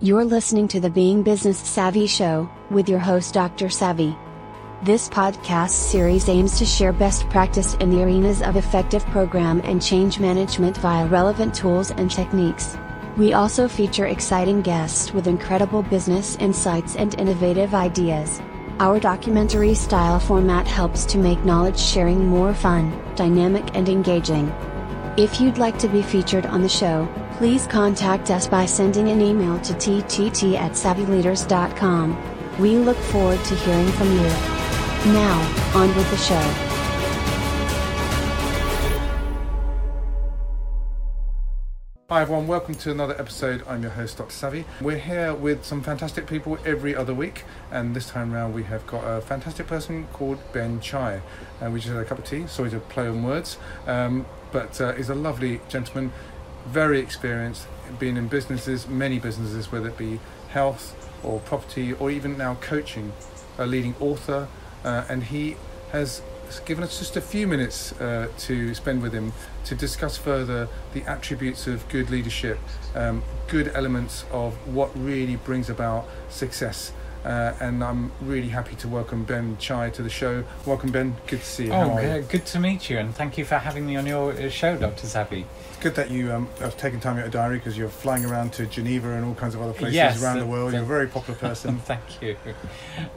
You're listening to the Being Business Savvy Show, with your host Dr. Savvy. This podcast series aims to share best practice in the arenas of effective program and change management via relevant tools and techniques. We also feature exciting guests with incredible business insights and innovative ideas. Our documentary style format helps to make knowledge sharing more fun, dynamic, and engaging. If you'd like to be featured on the show, please contact us by sending an email to ttt at savvyleaders.com. We look forward to hearing from you. Now, on with the show. Hi everyone, welcome to another episode. I'm your host, Dr. Savvy. We're here with some fantastic people every other week, and this time round we have got a fantastic person called Ben Chai. And we just had a cup of tea, sorry to play on words, um, but uh, he's a lovely gentleman, very experienced, been in businesses, many businesses, whether it be health or property or even now coaching, a leading author, uh, and he has given us just a few minutes uh, to spend with him to discuss further the attributes of good leadership, um, good elements of what really brings about success. Uh, and I'm really happy to welcome Ben Chai to the show. Welcome, Ben. Good to see you. Oh, good, good to meet you, and thank you for having me on your uh, show, Dr. Savvy. Good that you um, have taken time out of diary because you're flying around to Geneva and all kinds of other places Yes, around the the- world. the- You're a very popular person. thank you.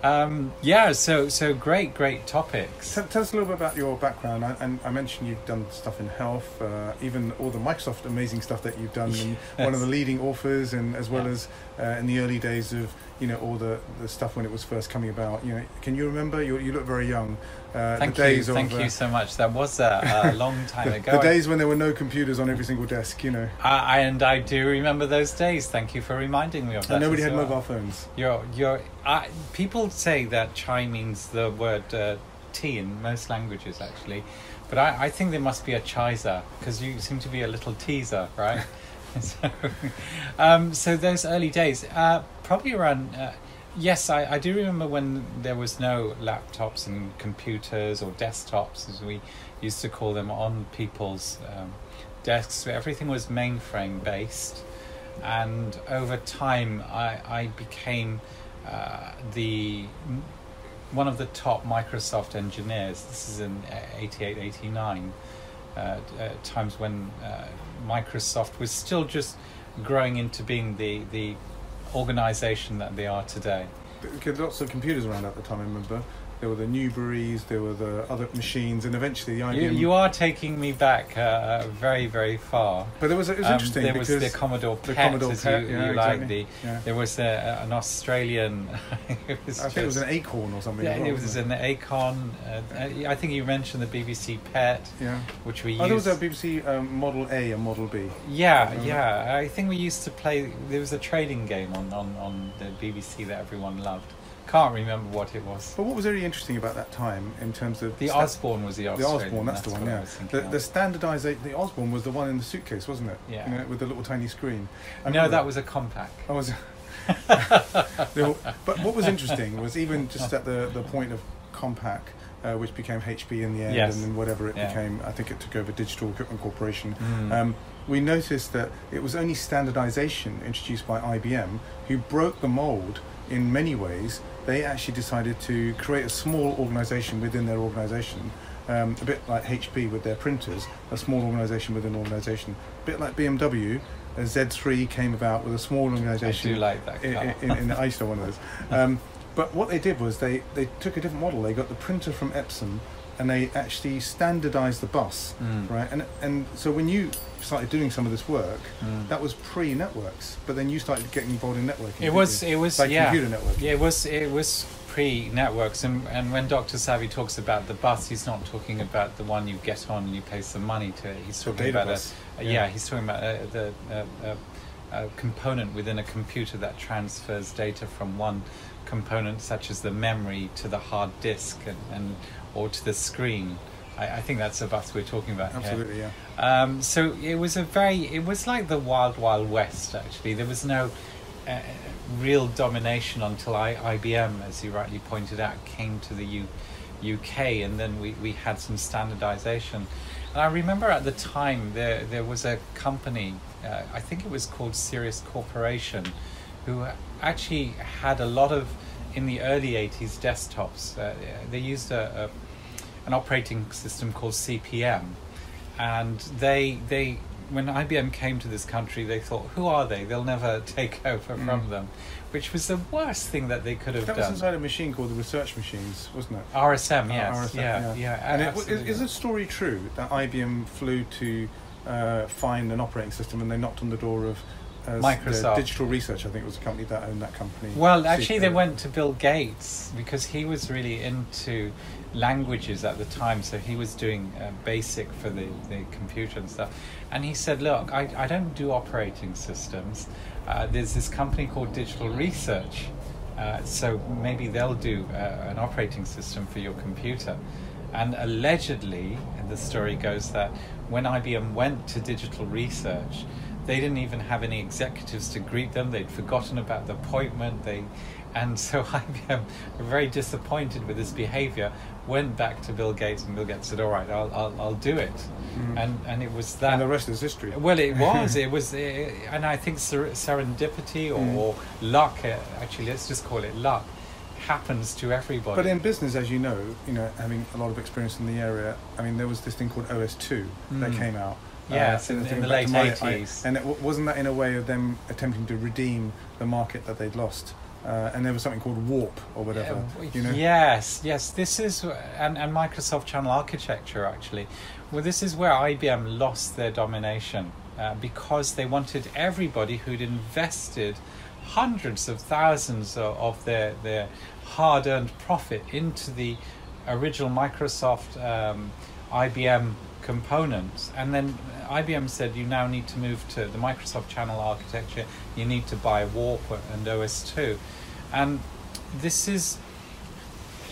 Um, yeah, so so great, great topics. Tell, tell us a little bit about your background. I, and I mentioned you've done stuff in health, uh, even all the Microsoft amazing stuff that you've done. And one of the leading authors, and as well Yeah. as uh, in the early days of you know all the, the stuff when it was first coming about. You know, can you remember? You, you look very young. Uh, Thank the days you, thank of, uh, you so much. That was a, a long time the, ago. the days when there were no computers on every single desk. You know, I, and I do remember those days. Thank you for reminding me of that. and nobody had well. mobile phones. You're, you're, I, people say that chai means the word uh, tea in most languages, actually. But I, I think there must be a chiza, because you seem to be a little teaser, right? so, um, so those early days, uh, probably around, uh, yes, I, I do remember when there was no laptops and computers or desktops, as we used to call them, on people's um, desks. Everything was mainframe based and over time I, I became uh, the one of the top Microsoft engineers. This is in 88, 89, uh, uh, times when uh, Microsoft was still just growing into being the, the organization that they are today. Lots of computers around at the time. I remember there were the Newburys, there were the other machines, and eventually the IBM. You, you are taking me back uh, very, very far. but there was it was Um, interesting there was the Commodore the PET, Commodore as PET, you, yeah, you like. The, Yeah. There was a, an Australian. it was I think it was an Acorn or something. Yeah, well, it was an acorn. Uh, I think you mentioned the BBC Pet, Yeah. which we Oh, there was used. a BBC um, Model A and Model B. yeah, Mhm. yeah. I think we used to play. There was a trading game on, on, on the BBC that everyone loved. Can't remember what it was. But what was really interesting about that time in terms of The Osborne was the the Osborne, that's, the one. Yeah, the, the of. standardization. The Osborne was the one in the suitcase, wasn't it? Yeah. You know, with the little tiny screen. I no, that was a Compaq. I was. No, but what was interesting was even just at the the point of Compaq. Uh, which became HP in the end, Yes. and then whatever it Yeah. became, I think it took over Digital Equipment Corporation. Mm. Um, we noticed that it was only standardization introduced by IBM who broke the mold in many ways. They actually decided to create a small organization within their organization, um, a bit like HP with their printers, a small organization within an organization, a bit like BMW. A Z3 came about with a small organisation. I do like that in, car. in, in I used to have one of those. Um, but what they did was they, they took a different model. They got the printer from Epson and they actually standardized the bus, Mm. right? And and so when you started doing some of this work, Mm. that was pre-networks. But then you started getting involved in networking. It was. you? It was. like yeah. computer networking. Yeah, it was it was pre networks and and when Dr. Savvy talks about the bus, he's not talking about the one you get on and you pay some money to. He's talking about a, a yeah. he's talking about uh the uh, uh, a component within a computer that transfers data from one component, such as the memory, to the hard disk and, and or to the screen. I, I think that's the bus we're talking about here. Absolutely, yeah. Um, so it was a very, it was like the wild, wild west. Actually, there was no uh, real domination until I, IBM, as you rightly pointed out, came to the U, UK, and then we, we had some standardization. And I remember at the time there there was a company, uh, I think it was called Sirius Corporation, who actually had a lot of in the early 80s desktops. Uh, they used a, a an operating system called CP/M, and they they when IBM came to this country, they thought, "Who are they? They'll never take over Mm. from them," which was the worst thing that they could have done. That was inside a machine called the Research Machines, wasn't it? RSM, Uh, yes, RSM, yeah, yeah. And it, is, is the story true that IBM flew to uh, find an operating system and they knocked on the door of uh, Microsoft. Digital Research? I think it was a company that owned that company. Well, actually, they went to Bill Gates because he was really into languages at the time. So he was doing uh, BASIC for the, the computer and stuff. And he said, Look, I, I don't do operating systems. Uh, there's this company called Digital Research. Uh, so maybe they'll do uh, an operating system for your computer. And allegedly, the story goes that when IBM went to Digital Research, they didn't even have any executives to greet them. They'd forgotten about the appointment. They, and so IBM, were very disappointed with this behavior, went back to Bill Gates, and Bill Gates said, "All right, I'll, I'll, I'll do it." Mm. And and it was that. and the rest is history. Well, it was. It was, uh, and I think ser- serendipity or, Mm. or luck. Uh, actually, let's just call it luck. Happens to everybody. But in business, as you know, you know, having a lot of experience in the area, I mean, there was this thing called OS2 that Mm. came out. Yes, and in- in the late 80s. and it, w- wasn't that in a way of them attempting to redeem the market that they'd lost? Uh, and there was something called Warp or whatever. Yeah, you know, Yes, yes. This is and, and Microsoft Channel Architecture actually. Well, this is where IBM lost their domination uh, because they wanted everybody who'd invested hundreds of thousands of, of their their hard-earned profit into the original Microsoft um, IBM components, and then IBM said you now need to move to the Microsoft Channel Architecture. You need to buy Warp and OS2, and this is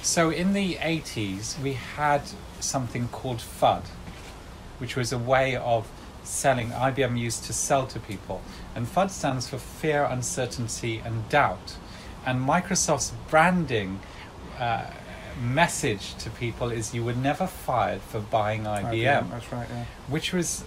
so in the 80s we had something called FUD, which was a way of selling. IBM used to sell to people, and FUD stands for fear, uncertainty, and doubt. And Microsoft's branding uh, message to people is you were never fired for buying IBM, That's right. Yeah. which was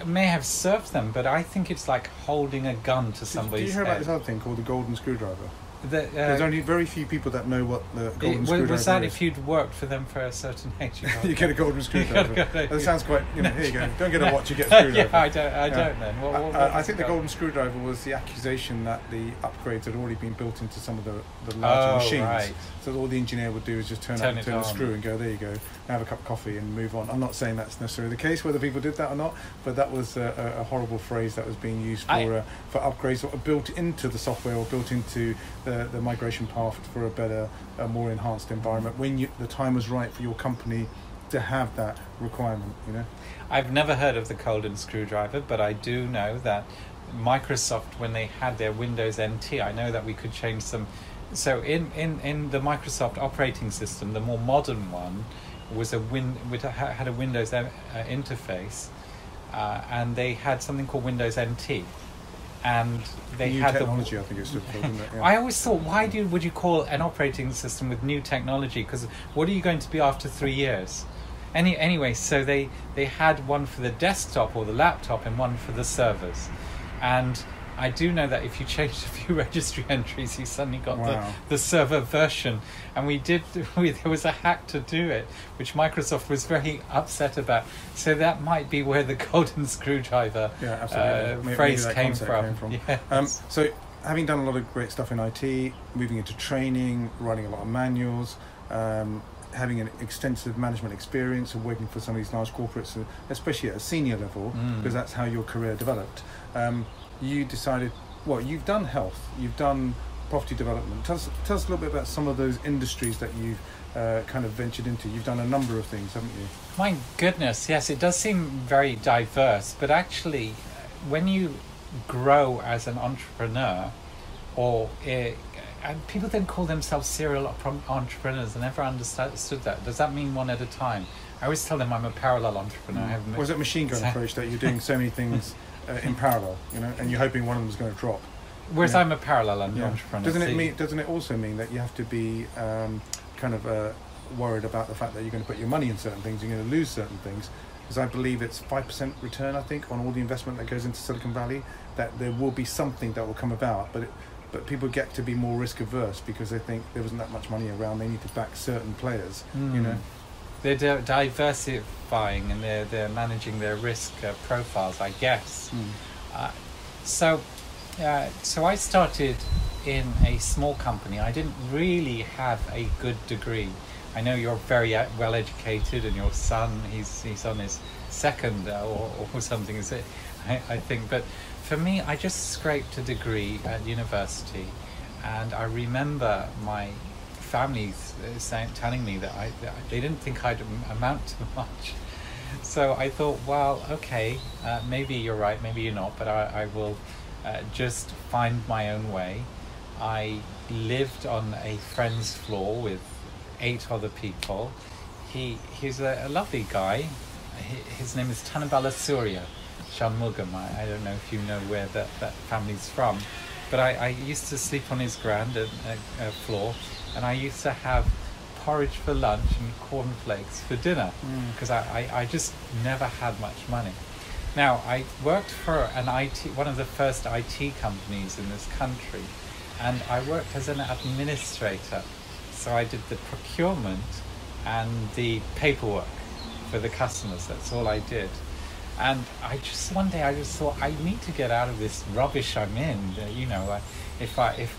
uh, may have served them, but I think it's like holding a gun to somebody's did you hear about head. this other thing called the golden screwdriver? The, uh, There's only very few people that know what the golden it- screwdriver was that is. if you'd worked for them for a certain age? you get a golden screwdriver. go- that sounds quite. You know, here you go. Don't get a watch, you get a yeah. I don't. I Yeah. don't. Then what, what, I- I, think the golden screwdriver was the accusation that the upgrades had already been built into some of the, the larger Oh, machines. right. So all the engineer would do is just turn, Turn up, turn the on. screw and go, there you go, have a cup of coffee and move on. I'm not saying that's necessarily the case, whether people did that or not, but that was a, a, a horrible phrase that was being used for I- uh, for upgrades or built into the software or built into the, the migration path for a better, a more enhanced environment when you, the time was right for your company to have that requirement, you know? I've never heard of the cold Colden screwdriver, but I do know that Microsoft, when they had their Windows NT, I know that we could change some. So in, in, in the Microsoft operating system, the more modern one was a win had a Windows uh, interface, uh, and they had something called Windows NT, and they had New had technology, the I think it's still didn't it? Yeah. I always thought, why do would you call an operating system with new technology? Because what are you going to be after three years? Any anyway, so they they had one for the desktop or the laptop and one for the servers, and I do know that if you changed a few registry entries, you suddenly got Wow. the, the server version. And we did we, there was a hack to do it, which Microsoft was very upset about. So that might be where the golden screwdriver Yeah, absolutely. uh, Maybe- maybe phrase that came from. came from. Yes. Um, so, having done a lot of great stuff in IT, moving into training, writing a lot of manuals, um, having an extensive management experience and working for some of these large corporates, uh, especially at a senior level, Mm. because that's how your career developed. Um, you decided, well, you've done health, you've done property development. Tell us, tell us a little bit about some of those industries that you've uh, kind of ventured into. You've done a number of things, haven't you? My goodness, yes, it does seem very diverse, but actually, when you grow as an entrepreneur, or uh, and people then call themselves serial entrepreneurs, I never understood that. Does that mean one at a time? I always tell them I'm a parallel entrepreneur. I have Was it machine gun approach that you're doing so many things uh, in parallel, you know, and you're hoping one of them is going to drop? Whereas Yeah. I'm a parallel Yeah. entrepreneur. Doesn't it mean? Doesn't it also mean that you have to be um, kind of uh, worried about the fact that you're going to put your money in certain things, you're going to lose certain things? Because I believe it's five percent return, I think, on all the investment that goes into Silicon Valley. That there will be something that will come about, but it, but people get to be more risk averse because they think there wasn't that much money around. They need to back certain players. You Mm. know. They're diversifying and they're they're managing their risk uh, profiles, I guess. Uh, so, uh, so I started in a small company. I didn't really have a good degree. I know you're very uh, well educated, and your son he's he's on his second uh, or, or something. Is it? I, I think, but for me, I just scraped a degree at university, and I remember my family uh, saying, telling me that I that they didn't think I'd amount to much. So I thought, well, okay, uh, maybe you're right, maybe you're not, but I, I will uh, just find my own way. I lived on a friend's floor with eight other people. He he's a, a lovely guy. Hi- His name is Tanabala Surya Shanmugam. I, I don't know if you know where that, that family's from, but I, I used to sleep on his grand uh, uh, floor, and I used to have porridge for lunch and cornflakes for dinner Mm. because I, I, I just never had much money. Now, I worked for an IT, one of the first IT companies in this country, and I worked as an administrator. So I did the procurement and the paperwork for the customers. That's all I did. And I just one day I just thought I need to get out of this rubbish I'm in. Uh, You know, if I if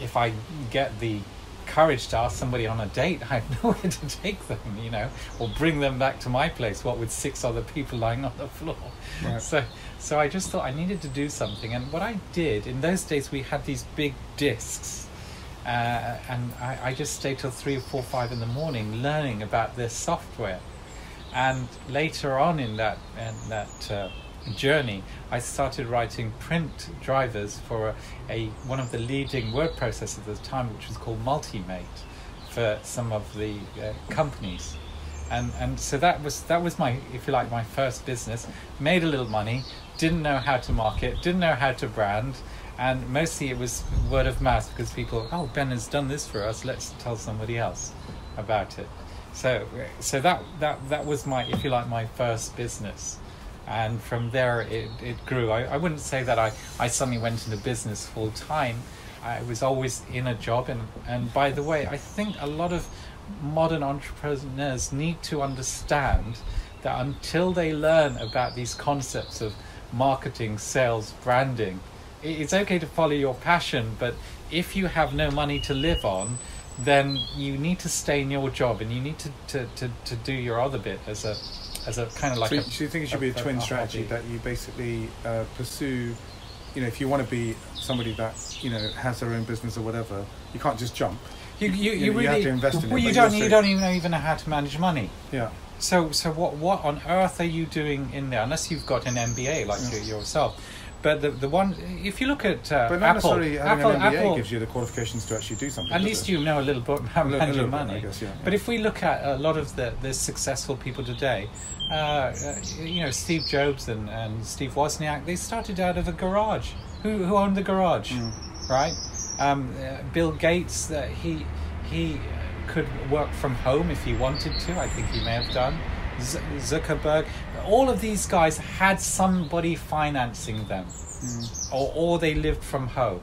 if I get the courage to ask somebody on a date, I have nowhere to take them, you know, or bring them back to my place. What with six other people lying on the floor? Right. So, so I just thought I needed to do something. And what I did in those days, we had these big discs, uh, and I, I just stayed till three or four, five in the morning learning about this software. And later on in that in that uh, journey, I started writing print drivers for a, a one of the leading word processors at the time, which was called Multimate, for some of the uh, companies. And and so that was that was my if you like my first business. Made a little money, didn't know how to market, didn't know how to brand, and mostly it was word of mouth because people oh Ben has done this for us, let's tell somebody else about it. So so that that that was my if you like my first business. And from there it, it grew. I, I wouldn't say that I, I suddenly went into business full time. I was always in a job and, and by the way, I think a lot of modern entrepreneurs need to understand that until they learn about these concepts of marketing, sales, branding, it's okay to follow your passion, but if you have no money to live on, then you need to stay in your job and you need to, to, to, to do your other bit as a as a kind of like so, a, so you think it should be a a- twin a strategy that you basically uh, pursue? You know, if you want to be somebody that you know has their own business or whatever, you can't just jump. you, you, you you, know, you really have to invest in it, well you don't you don't even know, even know how to manage money Yeah. So, so what, what on earth are you doing in there? Unless you've got an MBA like Yeah. you yourself. But the the one, if you look at uh, But not Apple, necessarily Apple, an MBA Apple, gives you the qualifications to actually do something. at least it? you know a little bit about A li- a managing little bit, money. I guess, yeah, But yeah. if we look at a lot of the, the successful people today, uh, uh, you know, Steve Jobs and, and Steve Wozniak, they started out of a garage. Who, who owned the garage, Mm. right? Um, uh, Bill Gates, uh, he he could work from home if he wanted to. I think he may have done. Z- Zuckerberg, all of these guys had somebody financing them, Mm. or or they lived from home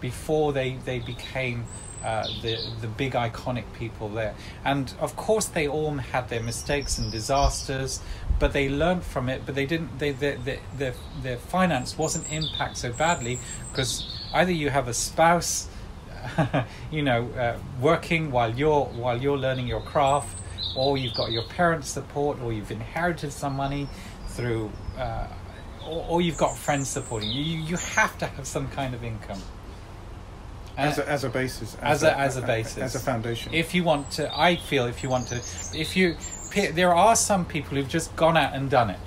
before they they became uh, the the big iconic people there. And of course, they all had their mistakes and disasters, but they learned from it. But they didn't. They their their their, their finance wasn't impacted so badly because either you have a spouse, you know, uh, working while you're while you're learning your craft, or you've got your parents' support, or you've inherited some money through. Uh, or, or you've got friends supporting you. you. You have to have some kind of income. as Uh, a, as a basis, as a- as a basis. as a foundation. if you want to i feel if you want to if you there are some people who've just gone out and done it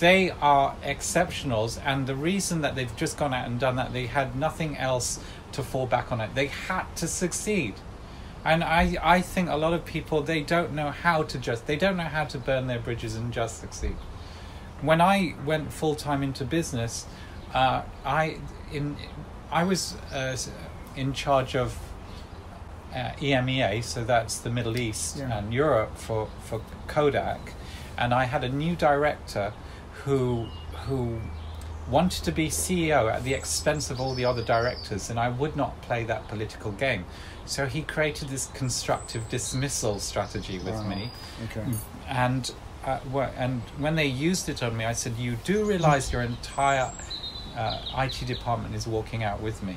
they are exceptionals and the reason that they've just gone out and done that they had nothing else to fall back on it they had to succeed and i i think a lot of people they don't know how to just they don't know how to burn their bridges and just succeed when I went full time into business, uh, I in I was uh, in charge of uh, EMEA, so that's the Middle East Yeah. and Europe for for Kodak, and I had a new director who who wanted to be CEO at the expense of all the other directors, and I would not play that political game. So he created this constructive dismissal strategy with Wow. me, Okay. and uh, and when they used it on me, I said, "You do realize your entire uh, IT department is walking out with me."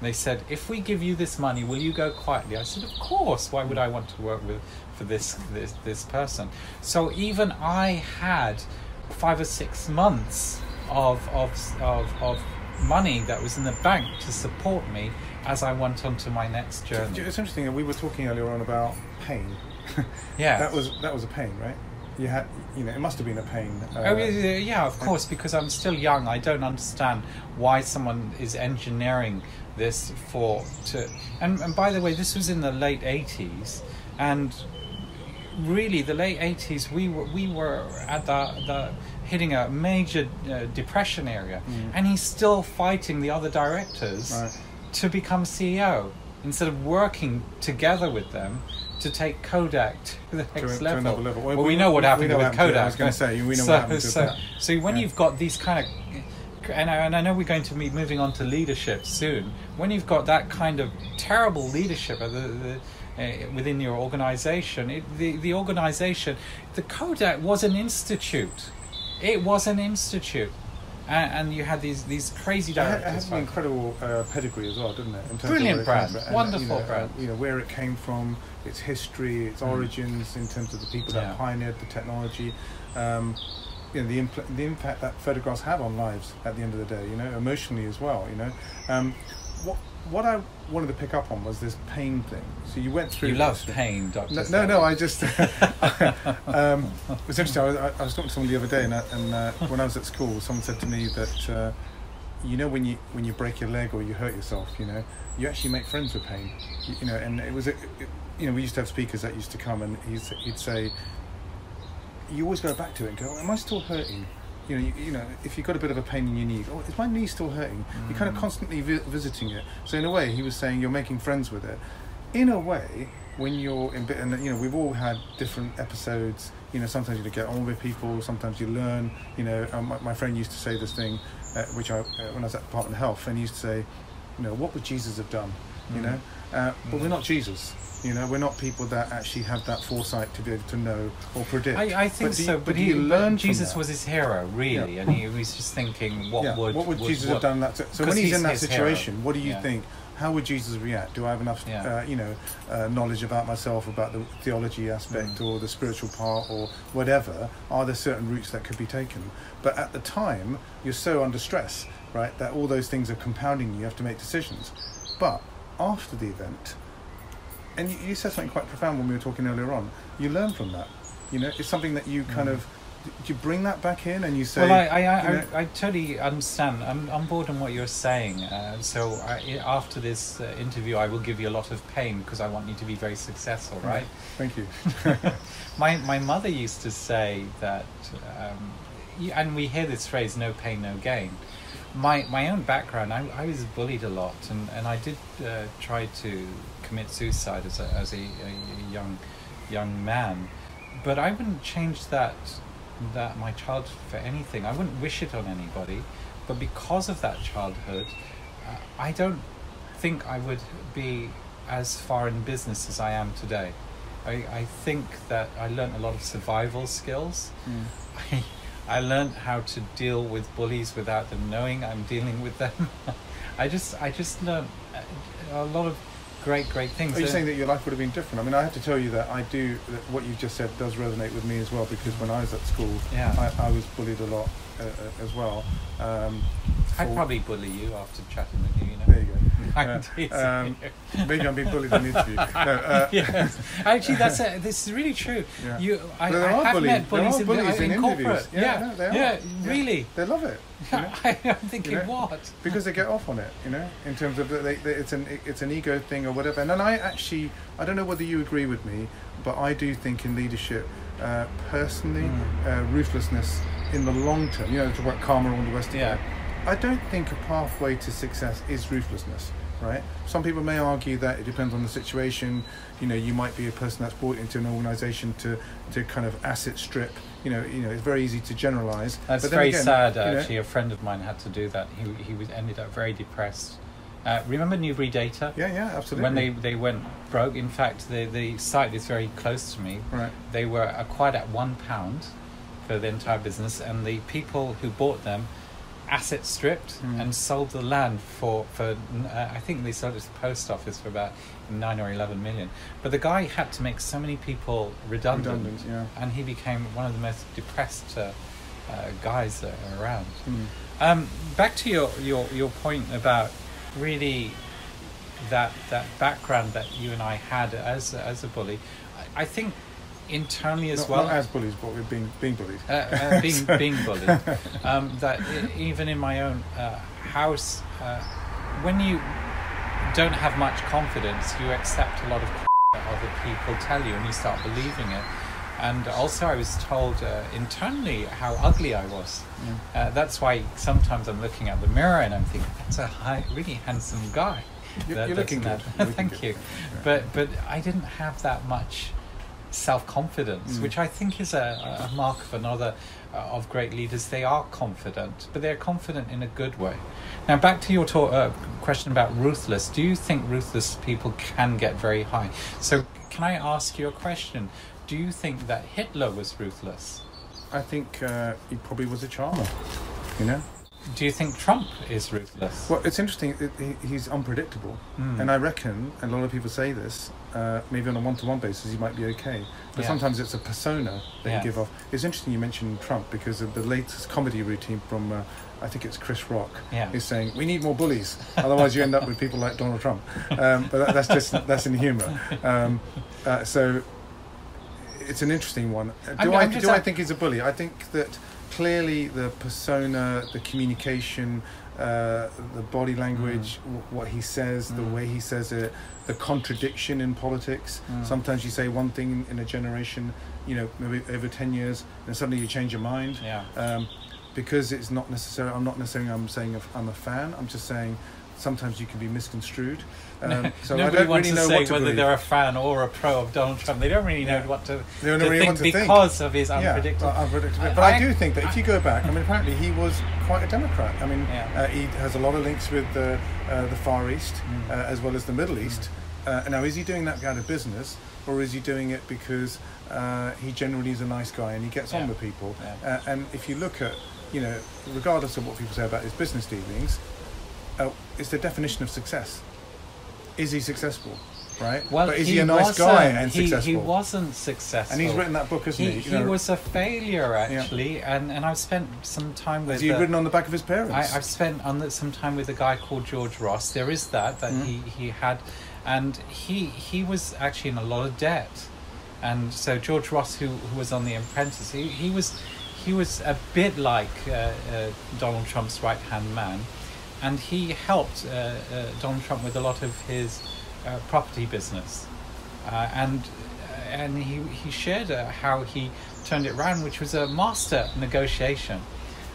They said, "If we give you this money, will you go quietly?" I said, "Of course. Why would I want to work with for this this this person?" So even I had five or six months of of of, of money that was in the bank to support me as I went on to my next journey. It's interesting. that We were talking earlier on about pain. Yeah. That was that was a pain, right? You had, you know, it must have been a pain. Uh, Oh, yeah, of course, because I'm still young. I don't understand why someone is engineering this for to. And, and by the way, this was in the late '80s, and really, the late '80s, we were we were at the the hitting a major uh, depression area, and he's still fighting the other directors Right. To become CEO instead of working together with them. To take Kodak to the next to level. another level. Well, Well, we- we know what happened with. Kodak. I was gonna say, we know so, what happened to so, so when Yeah. you've got these kind of, and I, and I know we're going to be moving on to leadership soon. When you've got that kind of terrible leadership at the, the, uh, within your organization, it, the the organization, the Kodak was an institute. It was an institute, and, and you had these these crazy It had, it directors. had an incredible uh, pedigree as well, didn't it? In terms Brilliant of where it came brand. from. Wonderful you know, brand. Uh, you know where it came from, its history, its origins, in terms of the people that Mm. Yeah. pioneered the technology. Um, you know the impl- the impact that photographs have on lives at the end of the day. You know, emotionally as well. You know, um, what what I wanted to pick up on was this pain thing. So you went through. You love pain, Doctor. No, no, no, I just. um, it was interesting. I was, I was talking to someone the other day, and, I, and uh, when I was at school, someone said to me that, uh, you know, when you when you break your leg or you hurt yourself, you know, you actually make friends with pain. You, you know, and it was, a, it, you know, we used to have speakers that used to come, and he'd, he'd say, you always go back to it and go, am I still hurting? You know, you, you know, if you've got a bit of a pain in your knee, oh, is my knee still hurting? You're kind of constantly vi- visiting it. So in a way, he was saying you're making friends with it. In a way, when you're in bit, and you know, we've all had different episodes. You know, sometimes you get on with people, sometimes you learn. You know, um, my, my friend used to say this thing, uh, which I, uh, when I was at Department of Health, and he used to say, you know, what would Jesus have done? You Mm. know, uh, but we're not Jesus. You know, we're not people that actually have that foresight to be able to know or predict. I, I think But do you- so, but but, he, learned. Jesus was his hero, really, Yeah. and he was just thinking, what yeah. would what would Jesus what- have done that? si- So when he's, he's in that his hero. situation, what do you Yeah. think? How would Jesus react? Do I have enough, uh, you know, uh, knowledge about myself, about the theology aspect, Mm. or the spiritual part, or whatever? Are there certain routes that could be taken? But at the time, you're so under stress, right? That all those things are compounding. You have to make decisions. But after the event, and you, you said something quite profound when we were talking earlier on. You learn from that. You know, it's something that you kind of. Do you bring that back in and you say? Mm. well, I, I, I, you know- I, I totally understand. I'm on board on what you're saying. Uh, so I, after this uh, interview, I will give you a lot of pain because I want you to be very successful, right? Thank you. my my mother used to say that, um, and we hear this phrase "no pain, no gain." My my own background, I, I was bullied a lot, and, and I did uh, try to commit suicide as a as a, a young young man, but I wouldn't change that that my childhood for anything. I wouldn't wish it on anybody, but because of that childhood, uh, I don't think I would be as far in business as I am today. I, I think that I learned a lot of survival skills. I, I learned how to deal with bullies without them knowing I'm dealing with them. I just I just learned a a lot of great great things. Are you Uh, saying that your life would have been different? I mean, I have to tell you that I do. That what you've just said does resonate with me as well because when I was at school, Yeah. I, I was bullied a lot uh, uh, as well. Um, I'd probably bully you after chatting with you. You know. There you go. I'm Uh, um, maybe I'm being bullied in the interview. No, uh, yes. Actually, that's a, this is really true. Yeah. You, I, There I are have bullies. met There bullies, are in, bullies in, in corporate. interviews. Yeah, Yeah, no, they are. yeah, Yeah. really. they love it. you know? I, am thinking, You know? what? because they get off on it, you know, in terms of they, they, it's an it's an ego thing or whatever. And then I actually I don't know whether you agree with me, but I do think in leadership, uh, personally, Mm. uh, ruthlessness in the long term. You know, talk about karma and all the rest of Yeah. it. I don't think a pathway to success is ruthlessness, right? Some people may argue that it depends on the situation. You know, you might be a person that's brought into an organisation to to kind of asset strip. You know, you know, it's very easy to generalise. That's But then very again, sad. you know- Actually, a friend of mine had to do that. He he was ended up very depressed. Uh, remember Newbury Data? yeah, yeah, absolutely. When they, they went broke, in fact, the, the site is very close to me. right, They were acquired at one pound for the entire business, and the people who bought them asset stripped Mm. and sold the land for, for uh, I think they sold it to the post office for about nine or eleven million. But the guy had to make so many people redundant, redundant, yeah. and he became one of the most depressed uh, uh, guys that are around. Mm. Um, back to your, your, your point about really that that background that you and I had as as a bully. I, I think internally as Not, well. not as bullies, but we're being being bullied. uh, uh, being So- being bullied. Um, that even in my own uh, house, uh, when you don't have much confidence, you accept a lot of that other people tell you, and you start believing it. And also, I was told uh, internally how ugly I was. Uh, that's why sometimes I'm looking at the mirror and I'm thinking, "That's a high, really handsome guy." You're- That- you're looking good. You're looking Thank good. you. Yeah. But but I didn't have that much self confidence, Mm. which I think is a, a mark of another uh, of great leaders. They are confident, but they're confident in a good way. Now, back to your talk, uh, question about ruthless. Do you think ruthless people can get very high? So, can I ask you a question? Do you think that Hitler was ruthless? I think uh, he probably was a charmer. You know. Do you think Trump is ruthless? Well, it's interesting. It, he, he's unpredictable, Mm. and I reckon and a lot of people say this. Uh, maybe on a one-to-one basis, he might be okay, but Yeah. sometimes it's a persona that Yeah. give off. It's interesting you mentioned Trump because of the latest comedy routine from, uh, I think it's Chris Rock, Yeah. is saying we need more bullies, otherwise you end up with people like Donald Trump. Um, but that, that's just that's in humour. Um, uh, so it's an interesting one. Do I'm- I I'm do I think he's a bully? I think that clearly the persona, the communication, uh, the body language, w- what he says, the Mm. way he says it, the contradiction in politics. Mm. Sometimes you say one thing in a generation, you know, maybe over ten years, and suddenly you change your mind. Yeah. Um, because it's not necessarily. I'm not necessarily. I'm saying I'm a fan. I'm just saying. Sometimes you can be misconstrued. Um, so I Nobody don't wants really to know say what to whether believe. they're a fan or a pro of Donald Trump. They don't really know Yeah. what to, They don't to really think want to think. because of his unpredictable. uh, unpredictable. But I, I- do think that if you go back, I mean, apparently he was quite a Democrat. I mean, Yeah. uh, he has a lot of links with the uh, the Far East Mm. uh, as well as the Middle East. Uh, now, is he doing that out of business, or is he doing it because uh, he generally is a nice guy and he gets Yeah. on with people? Yeah. Uh, and if you look at, you know, regardless of what people say about his business dealings, uh, it's the definition of success. Is he successful? Right? well, but is he, a nice guy and he, successful? He wasn't successful. and he's written that book, hasn't He, he? he was a failure Yeah. actually, and, and I've spent some time with. Has he uh, ridden on the back of his parents? I, I've spent on the, some time with a guy called George Ross. There is that that Mm. he, he had, and he he was actually in a lot of debt, and so George Ross, who, who was on The Apprentice, he, he was he was a bit like uh, uh, Donald Trump's right hand man, and he helped uh, uh, Donald Trump with a lot of his uh, property business, uh, and and he he shared how he turned it around, which was a master negotiation.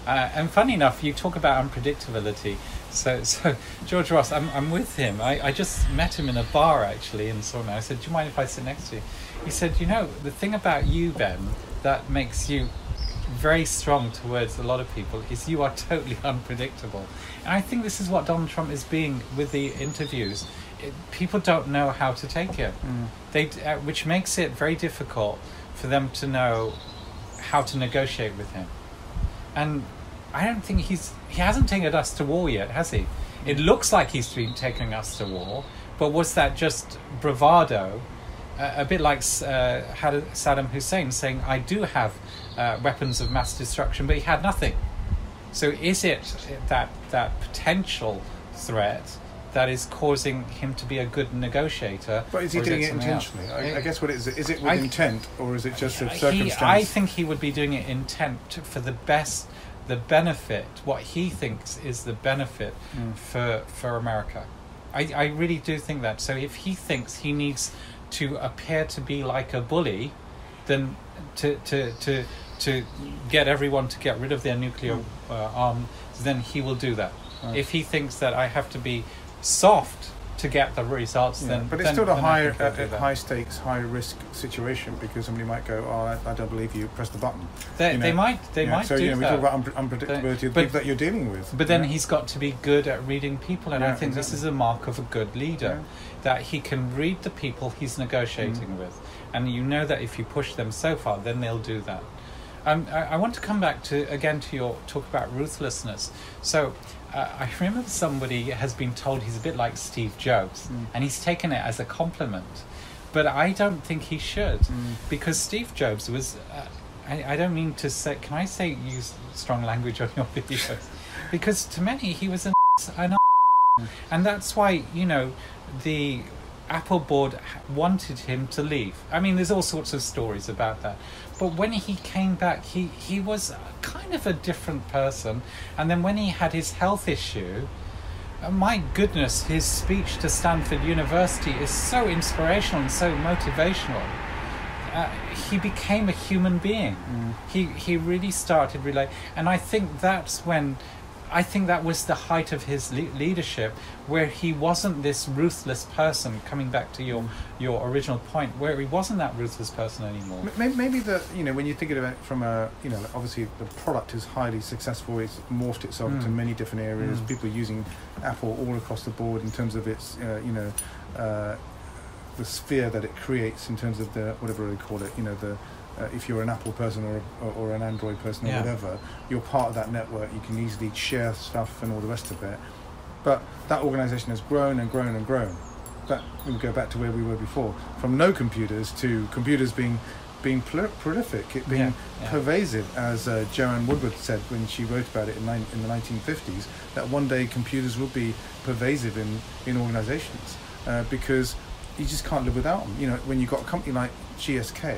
And funny enough, you talk about unpredictability. So, so George Ross, I'm, I'm with him. I, I just met him in a bar actually in Sauna. I said, "Do you mind if I sit next to you?" He said, "You know, the thing about you, Ben, that makes you very strong towards a lot of people is you are totally unpredictable." And I think this is what Donald Trump is being with the interviews. It, people don't know how to take him. Mm. They, uh, which makes it very difficult for them to know how to negotiate with him. And I don't think he's he hasn't taken us to war yet, has he? It looks like he's been taking us to war, but was that just bravado? Uh, a bit like uh, had Saddam Hussein saying, "I do have uh, weapons of mass destruction," but he had nothing. So is it that that potential threat that is causing him to be a good negotiator? But is he doing it else? intentionally? I, I guess what it is, is it with I- intent or is it just a He- circumstance? I think he would be doing it intent for the best, the benefit, what he thinks is the benefit Mm. for for America. I, I really do think that. So if he thinks he needs to appear to be like a bully, then to to to to get everyone to get rid of their nuclear uh, arms, then he will do that. Right. If he thinks that I have to be soft to get the results, Yeah, then but it's then- still a high, uh, high stakes, high risk situation because somebody might go, "Oh, I, I don't believe you. Press the button." They, you they might they Yeah, might so do you know, we that. talk about unpre- unpredictability of the but- people that you're dealing with. But then he's got to be good at reading people, and I Yeah, think this is a mark of a good leader that he can read the people he's negotiating Mm. with, and you know that if you push them so far, then they'll do that. Um, I, I want to come back to again to your talk about ruthlessness. So uh, I remember somebody has been told he's a bit like Steve Jobs, Mm. and he's taken it as a compliment. But I don't think he should, Mm. because Steve Jobs was. Uh, I, I don't mean to say. Can I say use strong language on your videos? because to many he was an, an and that's why you know the Apple board wanted him to leave. I mean, there's all sorts of stories about that. But when he came back, he he was kind of a different person. And then when he had his health issue, uh, my goodness, his speech to Stanford University is so inspirational and so motivational. Uh, he became a human being. He he really started relate, and I think that's when, I think that was the height of his le- leadership, where he wasn't this ruthless person. Coming back to your your original point, where he wasn't that ruthless person anymore. M- Maybe the you know when you think of it from a you know obviously the product is highly successful. It's morphed itself into Mm. many different areas. Mm. People using Apple all across the board in terms of its uh, you know uh, the sphere that it creates in terms of the whatever they call it. You know the uh, if you're an Apple person or, or, or an Android person Yeah. or whatever, you're part of that network. You can easily share stuff and all the rest of it. But that organisation has grown and grown and grown. That we go back to where we were before, from no computers to computers being being prol- prolific, it being Yeah, yeah. pervasive, as uh, Joanne Woodward said when she wrote about it in, nine, in the 1950s, that one day computers will be pervasive in, in organisations uh, because you just can't live without them. You know, when you've got a company like GSK,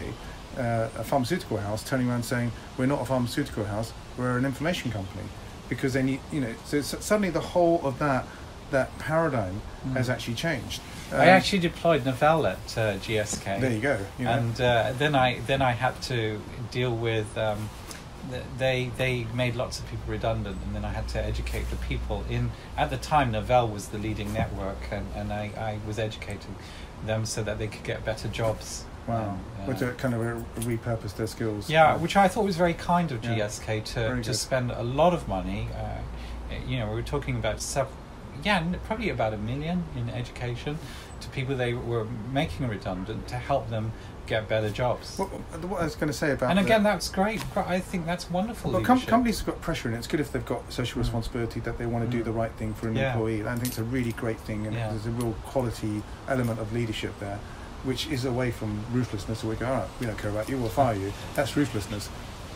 uh, a pharmaceutical house, turning around saying, we're not a pharmaceutical house, we're an information company. Because then need, you know, so suddenly the whole of that that paradigm has actually changed. Mm. I Um, actually deployed Novell at uh, GSK. There you go. You know. and uh, then I then I had to deal with um, they they made lots of people redundant, and then I had to educate the people in. At the time, Novell was the leading network, and, and I, I was educating them so that they could get better jobs. Wow. Um, Which uh, are kind of uh, repurpose their skills. yeah, which I thought was very kind of Yeah. GSK to, Very to good. spend a lot of money. Uh, you know, we were talking about sev- yeah, probably about a million in education to people they were making redundant to help them get better jobs. What, what I was going to say about and the- again, that's great. I think that's wonderful. Well, com- companies have got pressure, and it's good if they've got social Mm. responsibility that they want to do Mm. the right thing for an Yeah. employee. I think it's a really great thing, and Yeah. there's a real quality element of leadership there, which is away from ruthlessness. We go, all right, we don't care about you, we'll fire you. That's ruthlessness.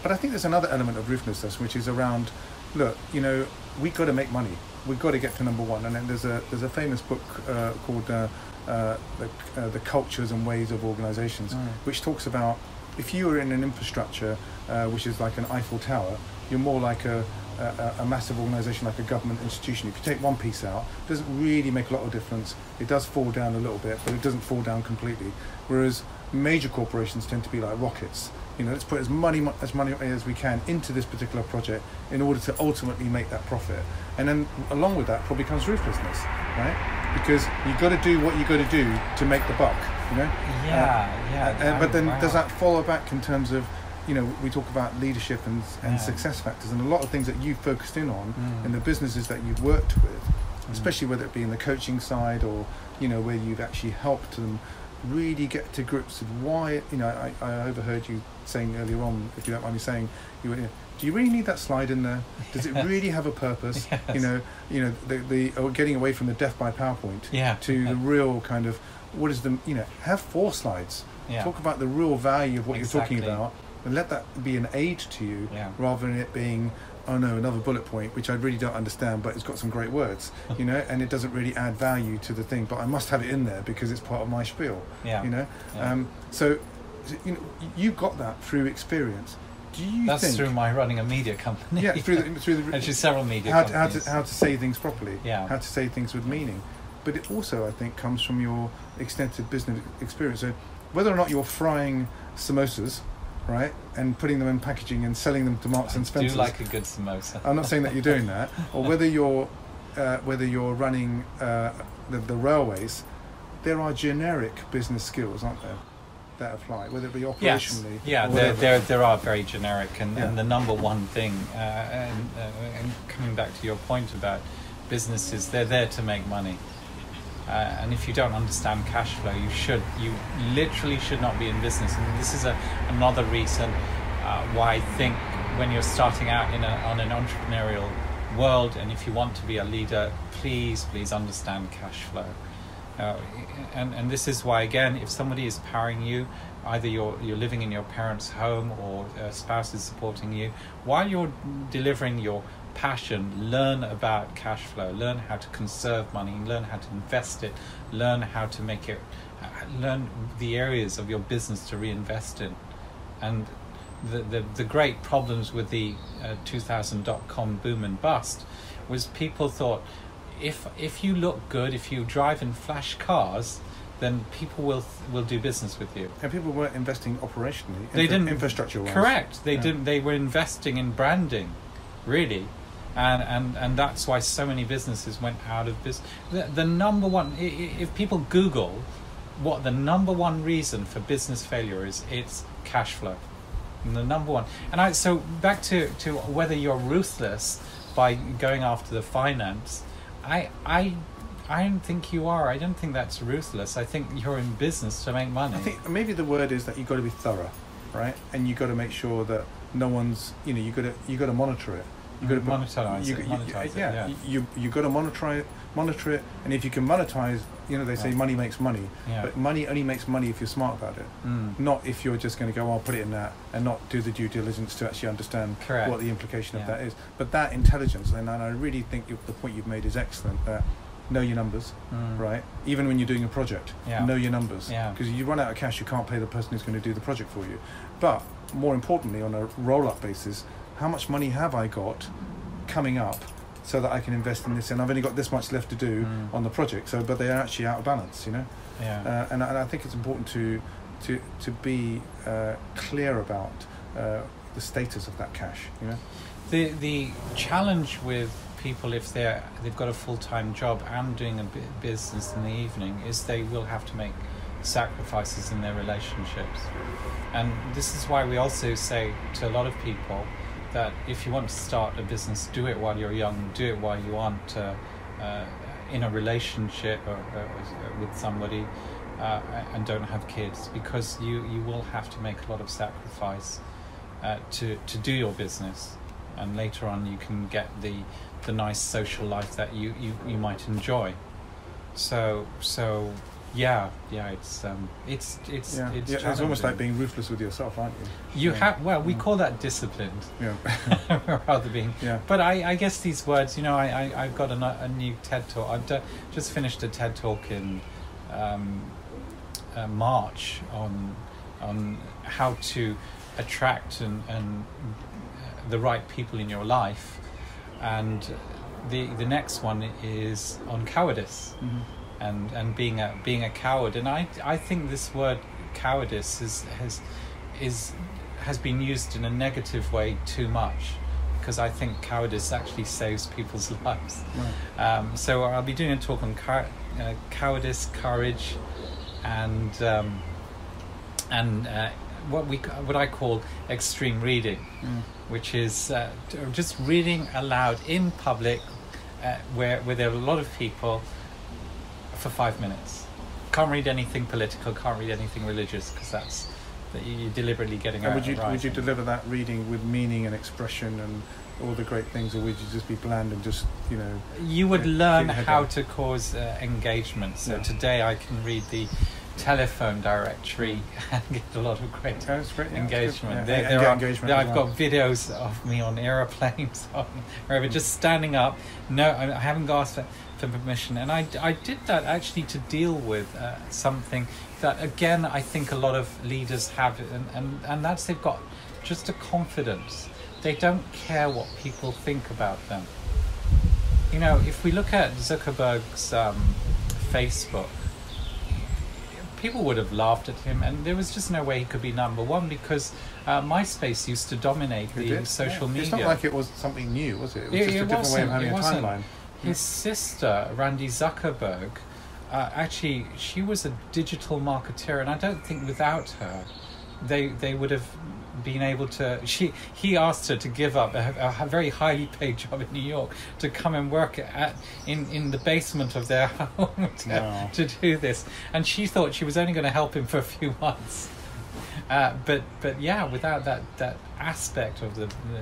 But I think there's another element of ruthlessness, which is around, look, you know, we got to make money. We've got to get to number one. And then there's a there's a famous book uh, called uh, uh, the, uh, the Cultures and Ways of Organizations, Mm. which talks about if you are in an infrastructure uh, which is like an Eiffel Tower, you're more like a, a, a massive organization like a government institution. If you take one piece out, it doesn't really make a lot of difference. It does fall down a little bit, but it doesn't fall down completely. Whereas major corporations tend to be like rockets. You know, let's put as money as money as we can into this particular project in order to ultimately make that profit. And then along with that probably comes ruthlessness, right? Because you've got to do what you've got to do to make the buck. You know. Yeah, yeah. Uh, uh, but then wow. does that follow back in terms of, you know, we talk about leadership and, and Yeah. success factors, and a lot of things that you've focused in on Mm. in the businesses that you've worked with, Mm. especially whether it be in the coaching side or, you know, where you've actually helped them really get to grips with why, you know, I, I overheard you saying earlier on, if you don't mind me saying, you were, do you really need that slide in there? Does it really have a purpose? You know, you know, the, the or getting away from the death by PowerPoint Yeah. to the real kind of what is the you know have four slides Yeah. talk about the real value of what you're talking about and let that be an aid to you Yeah. rather than it being oh no another bullet point which i really don't understand but it's got some great words you know and it doesn't really add value to the thing but i must have it in there because it's part of my spiel Yeah. you know Yeah. um, so you know you got that through experience do you That's think through my running a media company. yeah through the, through the Actually, several media how to, how companies. to how to say things properly, Yeah. how to say things with meaning. But it also, I think, comes from your extensive business experience. So, whether or not you're frying samosas right, and putting them in packaging and selling them to Marks and Spencer. Do like a good samosa. I'm not saying that you're doing that, or whether you're uh, whether you're running uh, the, the railways, there are generic business skills, aren't there, that apply, whether it be Yes, operationally. yeah, or there, there, there are very generic, and, Yeah. and the number one thing, uh, and, uh, and coming back to your point about businesses, they're there to make money. Uh, and if you don't understand cash flow, you should, you literally should not be in business. And this is a, another reason uh, why I think when you're starting out in a, on an entrepreneurial world, and if you want to be a leader, please, please understand cash flow. Uh, and, and this is why, again, if somebody is powering you, either you're, you're living in your parents' home or a spouse is supporting you, while you're delivering your passion, learn about cash flow, learn how to conserve money, learn how to invest it, learn how to make it, uh, learn the areas of your business to reinvest in. And the, the, the great problems with the uh, 2000 dot com boom and bust was people thought if if you look good, if you drive in flash cars, then people will will do business with you. And people weren't investing operationally. They didn't infrastructure. Correct. They Yeah. didn't. They were investing in branding, really, and and and that's why so many businesses went out of business. The, the number one, if people Google what the number one reason for business failure is, it's cash flow. And the number one. And I so back to to whether you're ruthless by going after the finance. I I. I don't think you are. I don't think that's ruthless. I think you're in business to make money. I think maybe the word is that you've got to be thorough, right? And you've got to make sure that no one's, you know, you got to you got to monitor it. You got to Monetize you, it, you- monetize it, yeah, yeah. you you got to monitor it, monitor it, and if you can monetize, you know, they say Yeah. money makes money, Yeah. but money only makes money if you're smart about it. Mm. Not if you're just going to go, oh, I'll put it in that, and not do the due diligence to actually understand Correct. what the implication of that is. But that intelligence, and, and I really think you, the point you've made is excellent. That know your numbers, Mm. right? Even when you're doing a project, Yeah. know your numbers. Yeah. Because you run out of cash, you can't pay the person who's going to do the project for you. But more importantly, on a roll-up basis, how much money have I got coming up so that I can invest in this? And I've only got this much left to do Mm. on the project. So, but they are actually out of balance, you know. Yeah. Uh, and, I- and I think it's important to to to be uh, clear about uh, the status of that cash, you know. the the challenge with people if they're they've got a full time job and doing a business in the evening is they will have to make sacrifices in their relationships, and this is why we also say to a lot of people that if you want to start a business, do it while you're young, do it while you aren't uh, uh, in a relationship or, or with somebody. Uh, and don't have kids because you, you will have to make a lot of sacrifice uh, to, to do your business and later on you can get the the nice social life that you, you, you might enjoy so so yeah yeah it's um it's it's Yeah, it's, yeah, it's almost like being ruthless with yourself, aren't you? you yeah. have well we Yeah. call that disciplined Yeah, rather being yeah. but I, I guess these words, you know, I, I, I've got a, a new TED talk. I've d- just finished a TED talk in um, uh, March on on how to attract and, and uh, the right people in your life, and the the next one is on cowardice Mhm. And and being a being a coward. And I I think this word cowardice is has is has been used in a negative way too much because I think cowardice actually saves people's lives. Right. Um, so I'll be doing a talk on cow- uh, cowardice, courage, and um, and uh, what we what I call extreme reading, Mm. which is uh, just reading aloud in public, uh, where where there are a lot of people, for five minutes. Can't read anything political. Can't read anything religious because that's that you- you're deliberately getting. And would you would you deliver that reading with meaning and expression and all the great things, or would you just be bland and just you know? You would learn keep your head how to cause uh, engagement. So Yeah. today I can read the telephone directory and get a lot of great yeah, engagement. Yeah, There, and- and there are, engagement I've well. got videos of me on aeroplanes, on wherever, just standing up. No, I haven't for permission, and I, I did that actually to deal with uh, something that again I think a lot of leaders have, and, and and that's they've got just a confidence. They don't care what people think about them. You know, if we look at Zuckerberg's um, Facebook, people would have laughed at him, and there was just no way he could be number one because uh, MySpace used to dominate Who the did? social Yeah. media. It's not like it was something new, was it? It was It- just it a different way of having a timeline. His sister, Randy Zuckerberg, uh, actually, she was a digital marketeer, and I don't think without her, they they would have been able to. She he asked her to give up a, a very highly paid job in New York to come and work at in in the basement of their home to, Wow. to do this, and she thought she was only going to help him for a few months. Uh, but but yeah, without that that aspect of the, the,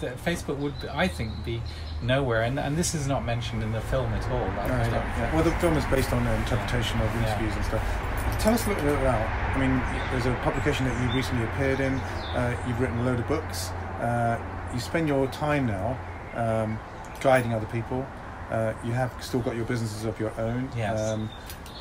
the Facebook would I think be nowhere, and and this is not mentioned in the film at all. No, I it's don't not, yeah. Well, the film is based on an interpretation of Yeah. interviews and stuff. Tell us a little bit about. I mean, there's a publication that you recently appeared in. Uh, you've written a load of books. Uh, you spend your time now um, guiding other people. Uh, you have still got your businesses of your own. Yes. Um,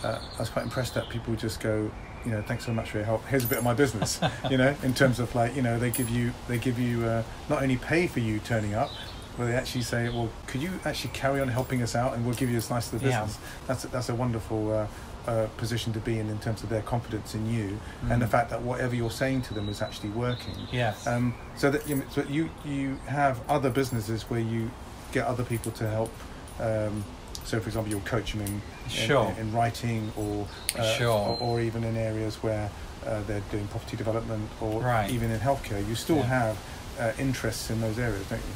uh, I was quite impressed that people just go, you know, thanks so much for your help. Here's a bit of my business. you know, in terms of like, you know, they give you they give you uh, not only pay for you turning up, but they actually say, well, could you actually carry on helping us out, and we'll give you a slice of the Yeah. business. That's a, that's a wonderful. Uh, uh, position to be in in terms of their confidence in you and the Mm. fact that whatever you're saying to them is actually working. Yes. Um, so that you, so you you have other businesses where you get other people to help. Um, so, for example, you'll coach them in, in, Sure. in, writing or, uh, Sure. or or even in areas where uh, they're doing property development or Right. even in healthcare. You still Yeah. have uh, interests in those areas, don't you?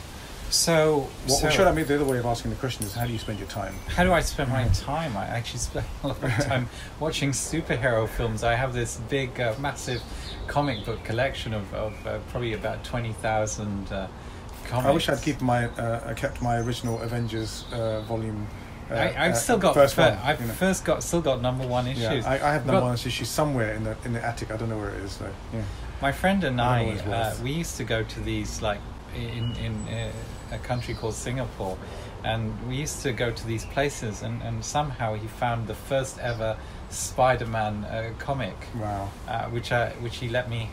so, What, so should I mean the other way of asking the question is how do you spend your time? how do I spend my time? I actually spend a lot of time watching superhero films. I have this big, uh, massive comic book collection of, of uh, probably about twenty thousand uh, comics. I wish I'd keep my uh, I kept my original Avengers uh, volume. Uh, I, I've uh, still got. first fir- one. I've you know. first got still got number one issues. Yeah, I, I have number one issue somewhere in the in the attic. I don't know where it is though. Yeah. My friend and I I, don't know what uh, we used to go to these like in in uh, a country called Singapore, and we used to go to these places, and, and somehow he found the first ever Spider-Man uh, comic, Wow. uh, which I which he let me.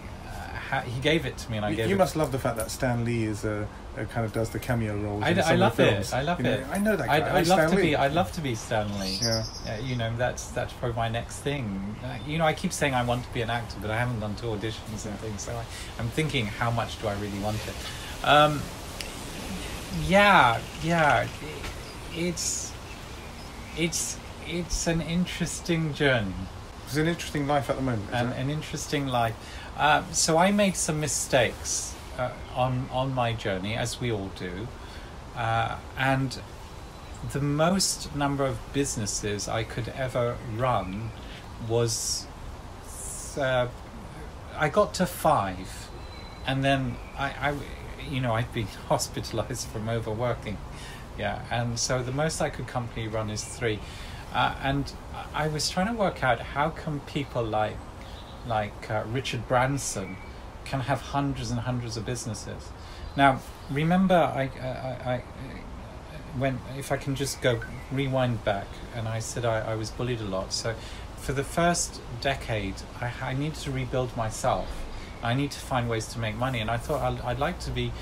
Ha- he gave it to me, and I You, gave you it. must love the fact that Stan Lee is uh, uh, kind of does the cameo roles. I, in d- some I the love films. it. I love You know, it. I know that guy. I'd, I I'd love to be. I'd love to be Stan Lee. Yeah. Uh, you know, that's that's probably my next thing. Uh, you know, I keep saying I want to be an actor, but I haven't gone to auditions and things. So I, I'm thinking, how much do I really want it? Um, yeah, yeah. It's it's it's an interesting journey It's an interesting life at the moment. it? an interesting life. Um, so I made some mistakes uh, on on my journey, as we all do, uh, and the most number of businesses I could ever run was uh, I got to five, and then I, I you know I've been hospitalized from overworking, yeah, and so the most I could company run is three, uh, and I was trying to work out how come people like like uh, Richard Branson can have hundreds and hundreds of businesses. Now, remember, I, I, I, when if I can just go rewind back, and I said I, I was bullied a lot. So, for the first decade, I, I needed to rebuild myself. I need to find ways to make money, and I thought I'd, I'd like to be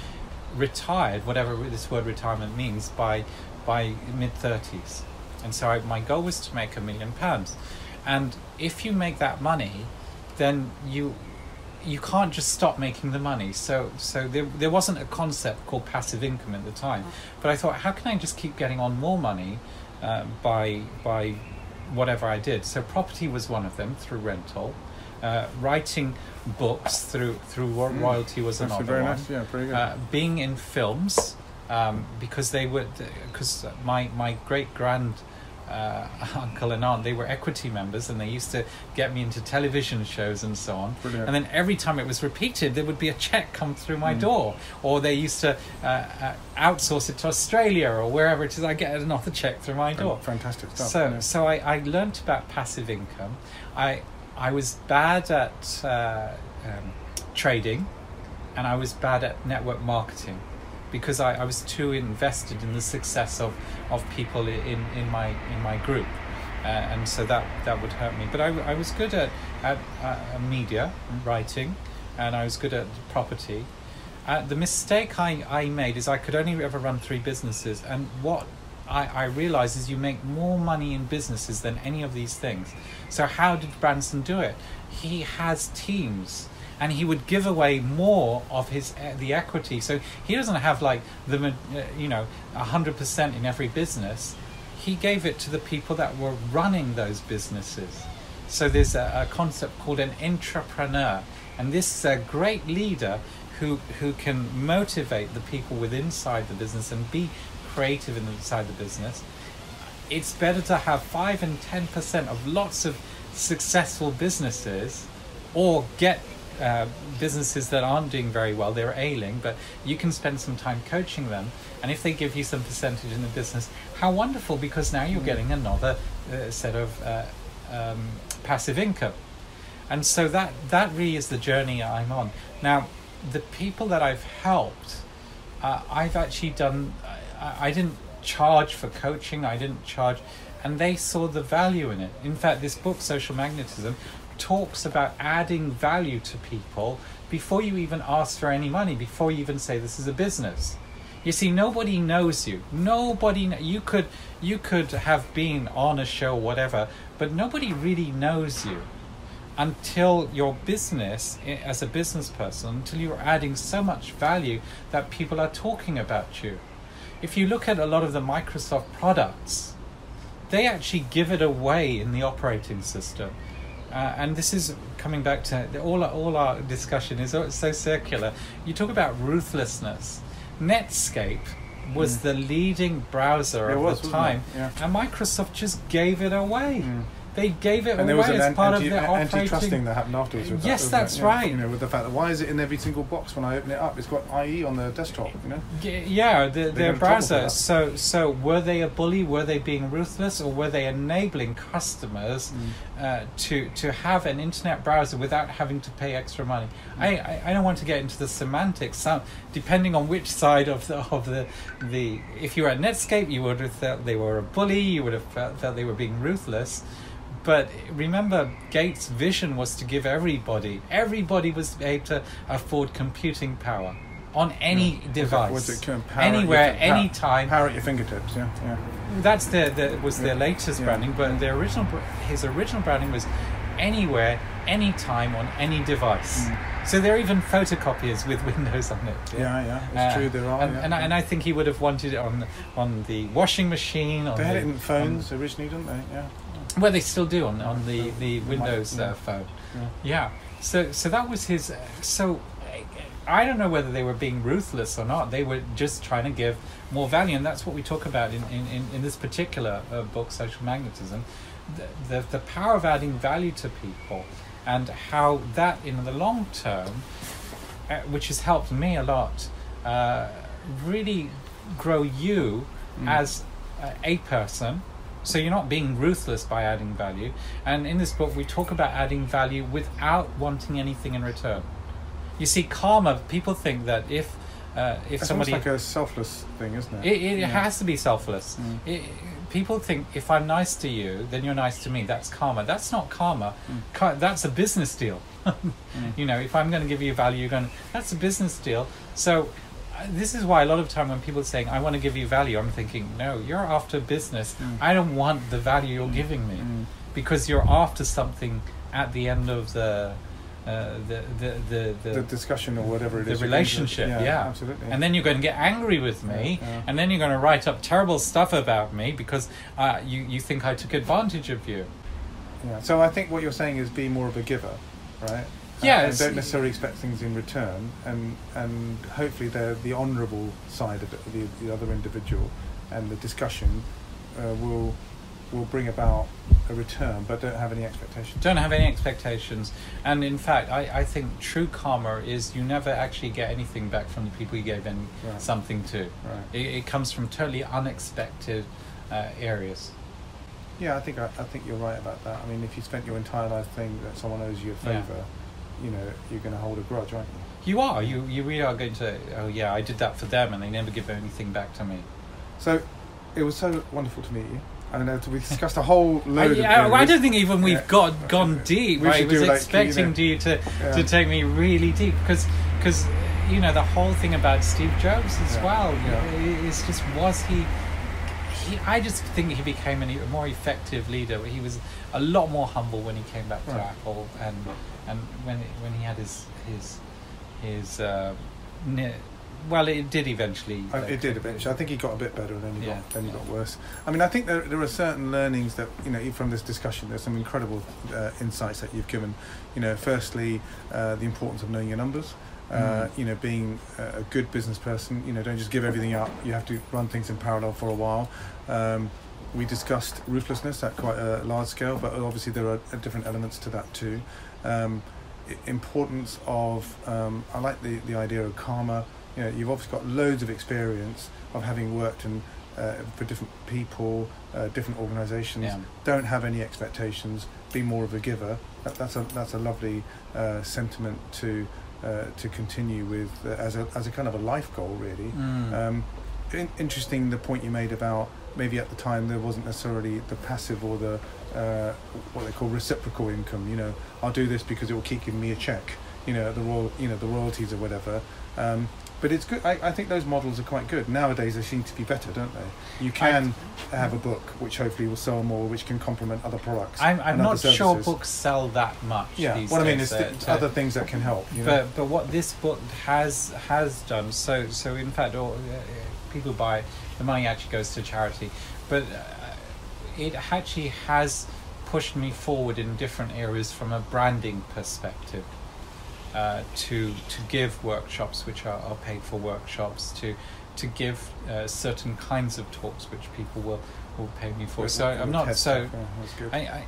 retired, whatever this word retirement means, by by mid thirties. And so I, my goal was to make a million pounds. And if you make that money, then you you can't just stop making the money. So so there there wasn't a concept called passive income at the time. But I thought, how can I just keep getting on more money uh, by by whatever I did? So property was one of them through rental. Uh, writing books through through Mm. royalty was That's another very one nice. Yeah, pretty good. uh, being in films um, because they were because my my great grand uh, uncle and aunt they were equity members and they used to get me into television shows and so on Brilliant. and then every time it was repeated there would be a check come through my Mm. door or they used to uh, uh, outsource it to Australia or wherever it is I get another check through my door Fantastic stuff. so, yeah. so I, I learnt about passive income. I, I was bad at uh, um, trading, and I was bad at network marketing, because I, I was too invested in the success of, of people in, in my in my group, uh, and so that that would hurt me. But I, I was good at at uh, media writing, and I was good at property. Uh, the mistake I, I made is I could only ever run three businesses, and what I, I realize is you make more money in businesses than any of these things. So how did Branson do it? He has teams and he would give away more of his uh, the equity. So he doesn't have like the uh, you know hundred percent in every business. He gave it to the people that were running those businesses. So there's a, a concept called an intrapreneur, and this is a great leader who who can motivate the people within inside the business and be creative inside the business. It's better to have five and ten percent of lots of successful businesses, or get uh, businesses that aren't doing very well, they're ailing, but you can spend some time coaching them. And if they give you some percentage in the business, how wonderful, because now you're getting another uh, set of uh, um, passive income. And so that, that really is the journey I'm on. Now, the people that I've helped, uh, I've actually done, I, I didn't charge for coaching, I didn't charge, and they saw the value in it. In fact, this book, Social Magnetism, talks about adding value to people before you even ask for any money, before you even say this is a business. You see, nobody knows you. Nobody. You could you could have been on a show, whatever, but nobody really knows you until your business, eh, as a business person, until you're adding so much value that people are talking about you. If you look at a lot of the Microsoft products, they actually give it away in the operating system. Uh, and this is coming back to all our, all our discussion is so circular. You talk about ruthlessness. Netscape was the leading browser It of was, the time, Yeah. and Microsoft just gave it away. Mm. They gave it And away an as part anti, of the operating. antitrusting that happened afterwards. That, Yes, that's Yeah. right. You know, with the fact that why is it in every single box when I open it up? It's got IE on the desktop. You know. Yeah, the, their got in trouble for browser. So, so were they a bully? Were they being ruthless, or were they enabling customers Mm. uh, to to have an internet browser without having to pay extra money? Mm. I, I, I don't want to get into the semantics. Some depending on which side of the of the the if you were at Netscape, you would have felt they were a bully. You would have felt, felt they were being ruthless. But remember, Gates' vision was to give everybody, everybody was able to afford computing power on any device, Was it kind of power at your anywhere, anytime. Power at your fingertips. Yeah. Yeah. That's the, the was their latest Yeah. branding, but the original his original branding was anywhere, anytime on any device. Mm. So there are even photocopiers with Windows on it. Yeah. Yeah. It's Uh, true. There are. and, yeah. and, I, and I think he would have wanted it on on the washing machine. On they had the, it in phones originally, didn't they? Yeah. Well, they still do on on the the Windows uh, phone. Yeah. Yeah. So so that was his. Uh, so I don't know whether they were being ruthless or not. They were just trying to give more value, and that's what we talk about in in, in, in this particular uh, book, Social Magnetism. The, the the power of adding value to people, and how that in the long term, uh, which has helped me a lot, uh, really grow you Mm. as uh, a person. So you're not being ruthless by adding value. And in this book, we talk about adding value without wanting anything in return. You see, karma. People think that if uh, if It's somebody like a selfless thing, isn't it? it, it Yeah. has to be selfless. Mm. It, people think if I'm nice to you, then you're nice to me. That's karma. That's not karma. Mm. Ka- that's a business deal. You know, if I'm going to give you value, you're going. to... That's a business deal. So. This is why a lot of time when people are saying I want to give you value, I'm thinking no, you're after business. Mm. I don't want the value you're giving me Mm. because you're after something at the end of the uh, the, the, the, the, The discussion or whatever it the is. to- relationship, yeah. absolutely. and then you're going to get angry with me, Yeah, yeah. and then you're going to write up terrible stuff about me because uh, you you think I took advantage of you. Yeah. So I think what you're saying is be more of a giver, right? Yeah, And don't necessarily expect things in return, and and hopefully the the honourable side of it, the the other individual, and the discussion uh, will will bring about a return, but don't have any expectations. Don't have any expectations, and in fact, I, I think true karma is you never actually get anything back from the people you gave any, Right. something to. Right. It, it comes from totally unexpected uh, areas. Yeah, I think I, I think you're right about that. I mean, if you spent your entire life thinking that someone owes you a Yeah. You know, you're going to hold a grudge, aren't you? You are you you really are going to. Oh yeah, I did that for them, and they never give anything back to me. So, it was so wonderful to meet you. And uh, we discussed a whole load I, of yeah, I don't think even we've Yeah. got gone deep. We I was like, expecting you you to Yeah. to take me really deep because because you know the whole thing about Steve Jobs as Yeah. well Yeah. is just was he he, I just think he became a more effective leader. He was a lot more humble when he came back to Right. Apple, and and when when he had his his his uh, ne- well, it did eventually. Like, it did eventually. I think he got a bit better and then he Yeah, got then he yeah. got worse. I mean, I think there, there are certain learnings that you know from this discussion. There's some incredible uh, insights that you've given. You know, firstly, uh, the importance of knowing your numbers. Uh, you know, being a good business person. You know, don't just give everything up. You have to run things in parallel for a while. Um, we discussed ruthlessness at quite a large scale, but obviously there are different elements to that too. Um, importance of um, I like the, the idea of karma. You know, you've obviously got loads of experience of having worked in, uh, for different people, uh, different organisations. Yeah. Don't have any expectations. Be more of a giver. That, that's a that's a lovely uh, sentiment to uh, to continue with uh, as a as a kind of a life goal, really. Mm. Um, in, interesting the point you made about maybe at the time there wasn't necessarily the passive or the uh, what they call reciprocal income. You know, I'll do this because it will keep giving me a check. You know, the royal, you know, the royalties or whatever. Um, but it's good. I, I think those models are quite good nowadays. They seem to be better, don't they? You can have a book which hopefully will sell more, which can complement other products. I'm, I'm not sure books sell that much. Yeah, what I mean is th- other things that can help. You know? But but what this book has has done so so in fact all, uh, people buy the money actually goes to charity, but uh, it actually has pushed me forward in different areas from a branding perspective. Uh, to to give workshops which are, are paid for workshops to to give uh, certain kinds of talks which people will will pay me for. So I'm not so. yeah. I, I,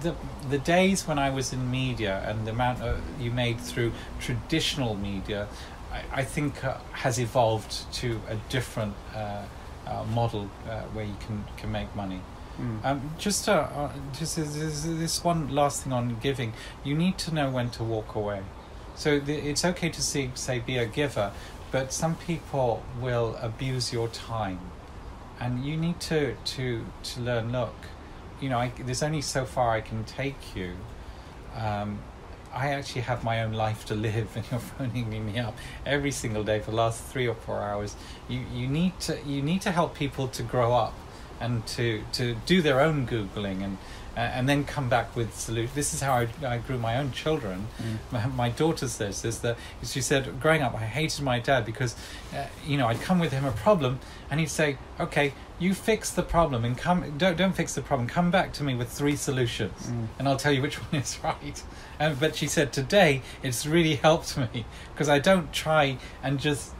the the days when I was in media and the amount of, you made through traditional media, I, I think uh, has evolved to a different uh, uh, model uh, where you can can make money. Mm. Um, just uh, uh, just this, this, this one last thing on giving, you need to know when to walk away. So the, it's okay to see, say be a giver, but some people will abuse your time, and you need to to to learn. Look, you know, I, there's only so far I can take you. Um, I actually have my own life to live, and you're phoning me up every single day for the last three or four hours. You you need to you need to help people to grow up and to to do their own googling and uh, and then come back with solutions. This is how I, I grew my own children. Mm. My, my daughter says this that she said growing up I hated my dad because uh, you know I'd come with him a problem and he'd say okay you fix the problem and come don't don't fix the problem come back to me with three solutions Mm. and I'll tell you which one is right. And but she said today it's really helped me because I don't try and just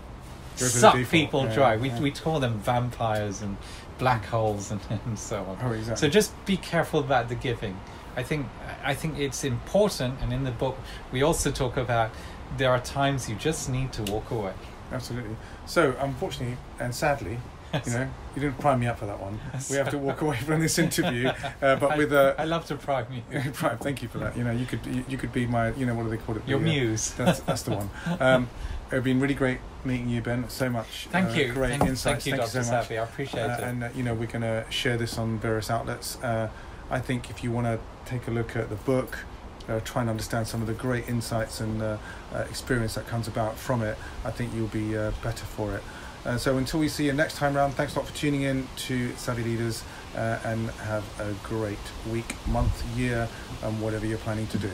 suck people yeah, dry. We yeah. we call them vampires and black holes and, and so on. Oh, exactly. So just be careful about the giving. I think I think it's important, and in the book we also talk about there are times you just need to walk away. Absolutely. So, unfortunately and sadly, you know, you didn't prime me up for that one. We have to walk away from this interview, uh, but I, with a. I love to prime you. Prime, thank you for that. You know, you could you, you could be my. You know, what do they call it? Your The, uh, muse. That's that's the one. Um, it's been really great meeting you, Ben. So much. Thank uh, you. Great thank, insights. Thank you, Dr. so much. I appreciate Uh, it. and uh, you know, we're going to share this on various outlets. Uh, I think if you want to take a look at the book, uh, try and understand some of the great insights and uh, uh, experience that comes about from it, I think you'll be uh, better for it. Uh, so until we see you next time round, thanks a lot for tuning in to Savvy Leaders uh, and have a great week, month, year, and whatever you're planning to do.